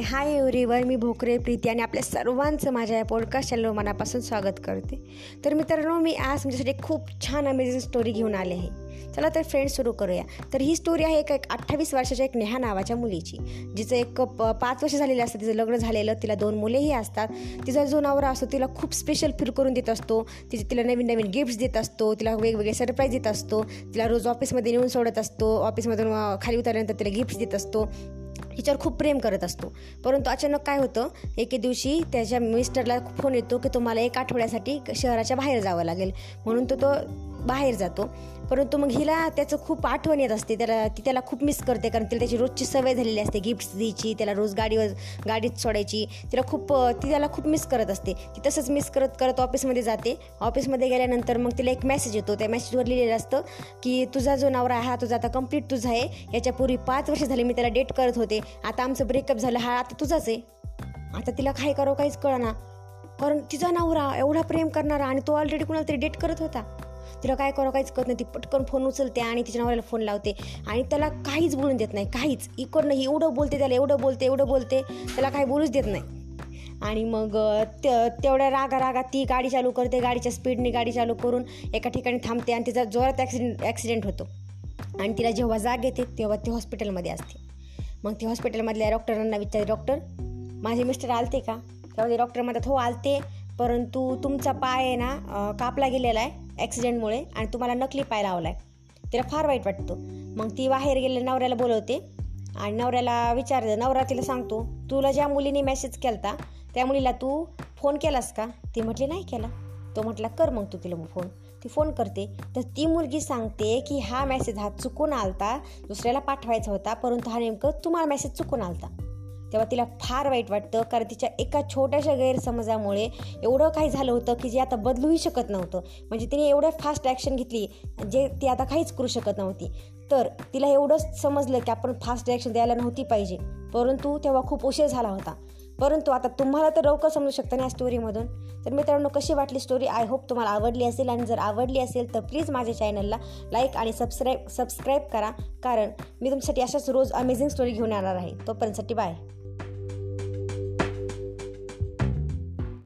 हाय everyone मी भोकरे प्रीती आणि आपल्या सर्वांचं माझ्या या पॉडकास्ट चॅनलवर मनापासून स्वागत करते. तर मित्रांनो मी आज तुमच्यासाठी खूप छान अमेझिंग स्टोरी घेऊन आले आहे. चला तर फ्रेंड्स सुरू करूया. तर ही स्टोरी आहे एक अठ्ठावीस वर्षाच्या एक नेहा नावाच्या मुलीची. जिचं एक प पाच वर्ष झालेलं असतं तिचं लग्न झालेलं तिला दोन मुलेही असतात. तिचा जो नवरा असतो तिला खूप स्पेशल फील करून देत असतो. तिचे तिला नवीन नवीन गिफ्ट्स देत असतो. तिला वेगवेगळे सरप्राईज देत असतो. तिला रोज ऑफिसमध्ये नेऊन सोडत असतो. ऑफिसमधून खाली उतरल्यानंतर तिला गिफ्ट्स देत असतो. तिच्यावर खूप प्रेम करत असतो. परंतु अचानक काय होतं एके दिवशी त्याच्या मिस्टरला फोन येतो की तुम्हाला एक आठवड्यासाठी शहराच्या बाहेर जावं लागेल. म्हणून तो तो बाहेर जातो. परंतु मग हिला त्याचं खूप आठवण येत असते. त्याला ती त्याला खूप मिस करते कारण तिला त्याची रोजची सवय झालेली असते. गिफ्ट्स द्यायची त्याला रोज गाडीवर गाडीत सोडायची. तिला खूप ती त्याला खूप मिस करत असते. ती तसंच मिस करत करत ऑफिसमध्ये जाते. ऑफिसमध्ये गेल्यानंतर मग तिला एक मेसेज येतो. त्या मेसेजवर लिहिलेलं असतं की तुझा जो नवरा आहे हा तुझा आता कंप्लीट तुझा आहे. याच्यापूर्वी पाच वर्ष झाले मी त्याला डेट करत होते. आता आमचं ब्रेकअप झालं. हा आता तुझाच आहे. आता तिला काय करावं काहीच कळना. कारण तिचा नवरा एवढा प्रेम करणारा आणि तो ऑलरेडी कुणाला तरी डेट करत होता. तिला काय करावं काहीच करत नाही. ती पटकन फोन उचलते आणि तिच्या नवऱ्याला फोन लावते. आणि त्याला काहीच बोलून देत नाही. काहीच. इकडनं ही एवढं बोलते त्याला एवढं बोलते एवढं बोलते. त्याला काही बोलूच देत नाही. आणि मग तेवढ्या रागा रागा ती गाडी चालू करते. गाडीच्या स्पीडने गाडी चालू करून एका ठिकाणी थांबते आणि तिचा जोरात ॲक्सिडेंट ॲक्सिडेंट होतो. आणि तिला जेव्हा जाग येते तेव्हा ती हॉस्पिटलमध्ये असते. मग ती हॉस्पिटलमधल्या डॉक्टरांना विचारते डॉक्टर माझे मिस्टर आलते का? तेव्हा ते डॉक्टर म्हणतात हो आलते. परंतु तुमचा पाय आहे ना कापला गेलेला आहे. ॲक्सिडेंटमुळे आणि तुम्हाला नकली पाय लावला आहे तिला फार वाईट वाटतं. मग ती बाहेर गेले नवऱ्याला बोलवते आणि नवऱ्याला विचारते नवरा तिला सांगतो तुला ज्या मुलीने मेसेज केला त्या मुलीला तू फोन केलास का? ती म्हटली नाही केला. तो म्हटला कर मग तू तिला फोन ती फोन करते. तर ती मुलगी सांगते की हा मेसेज हा चुकून आलता दुसऱ्याला पाठवायचा होता परंतु हा नेमकं तुम्हाला मेसेज चुकून आलता. तेव्हा तिला फार वाईट वाटतं कारण तिच्या एका छोट्याशा गैरसमजामुळे एवढं काही झालं होतं की जे आता बदलूही शकत नव्हतं. म्हणजे तिने एवढं फास्ट ॲक्शन घेतली जे ती आता काहीच करू शकत नव्हती. तर तिला एवढंच समजलं की आपण फास्ट रिॲक्शन द्यायला नव्हती पाहिजे. परंतु तेव्हा खूप उशीर झाला होता. परंतु आता तुम्हाला तर लवकर समजू शकतं ना या स्टोरीमधून तर मित्रांनो कशी वाटली स्टोरी आय होप तुम्हाला आवडली असेल आणि जर आवडली असेल तर प्लीज माझ्या चॅनलला लाईक आणि सबस्क्राईब सबस्क्राईब करा. कारण मी तुमच्यासाठी अशाच रोज अमेझिंग स्टोरी घेऊन येणार आहे. तोपर्यंतसाठी बाय